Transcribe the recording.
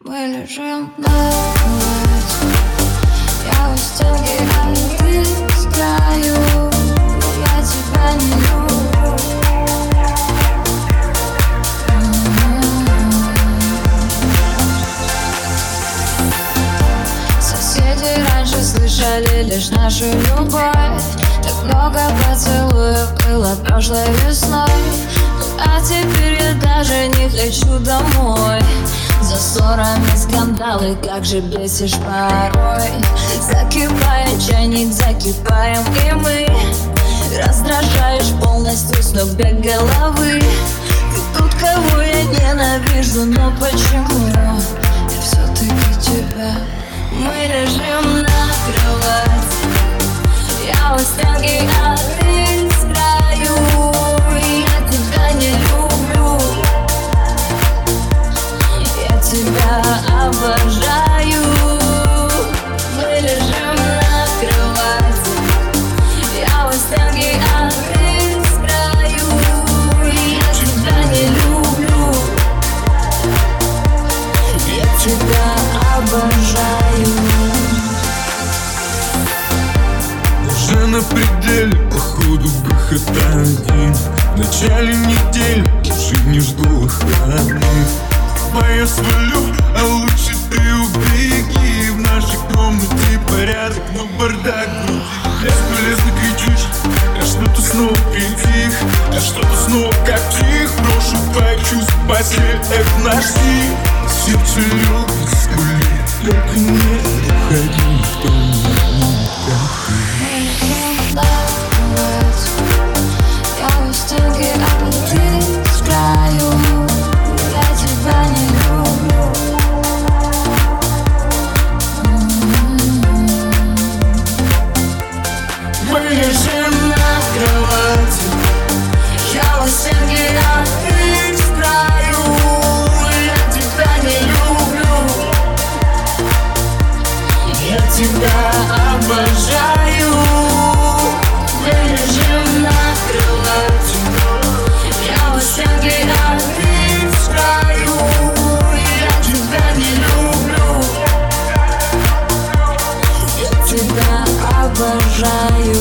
Мы лежим на кровати. Я у стенки, а ты с краю Я тебя не люблю. Соседи раньше слышали лишь нашу любовь. Так много поцелуев было прошлой весной. А теперь я даже не хочу домой ссорами скандалы, как же бесишь порой. Закипает чайник, закипаем и мы. Раздражаешь полностью с ног до головы. Ты тут кого я ненавижу, но почему? Я все-таки тебя. Мы лежим на кровати на пределе, походу выход один. В начале недели что-то снова как тих Прошу почувствовать постель, это наш стиль Сердце любит скулит, как тебя обожаю. Бережем на крылатью Я вас всегда Я тебя не люблю. Я тебя обожаю.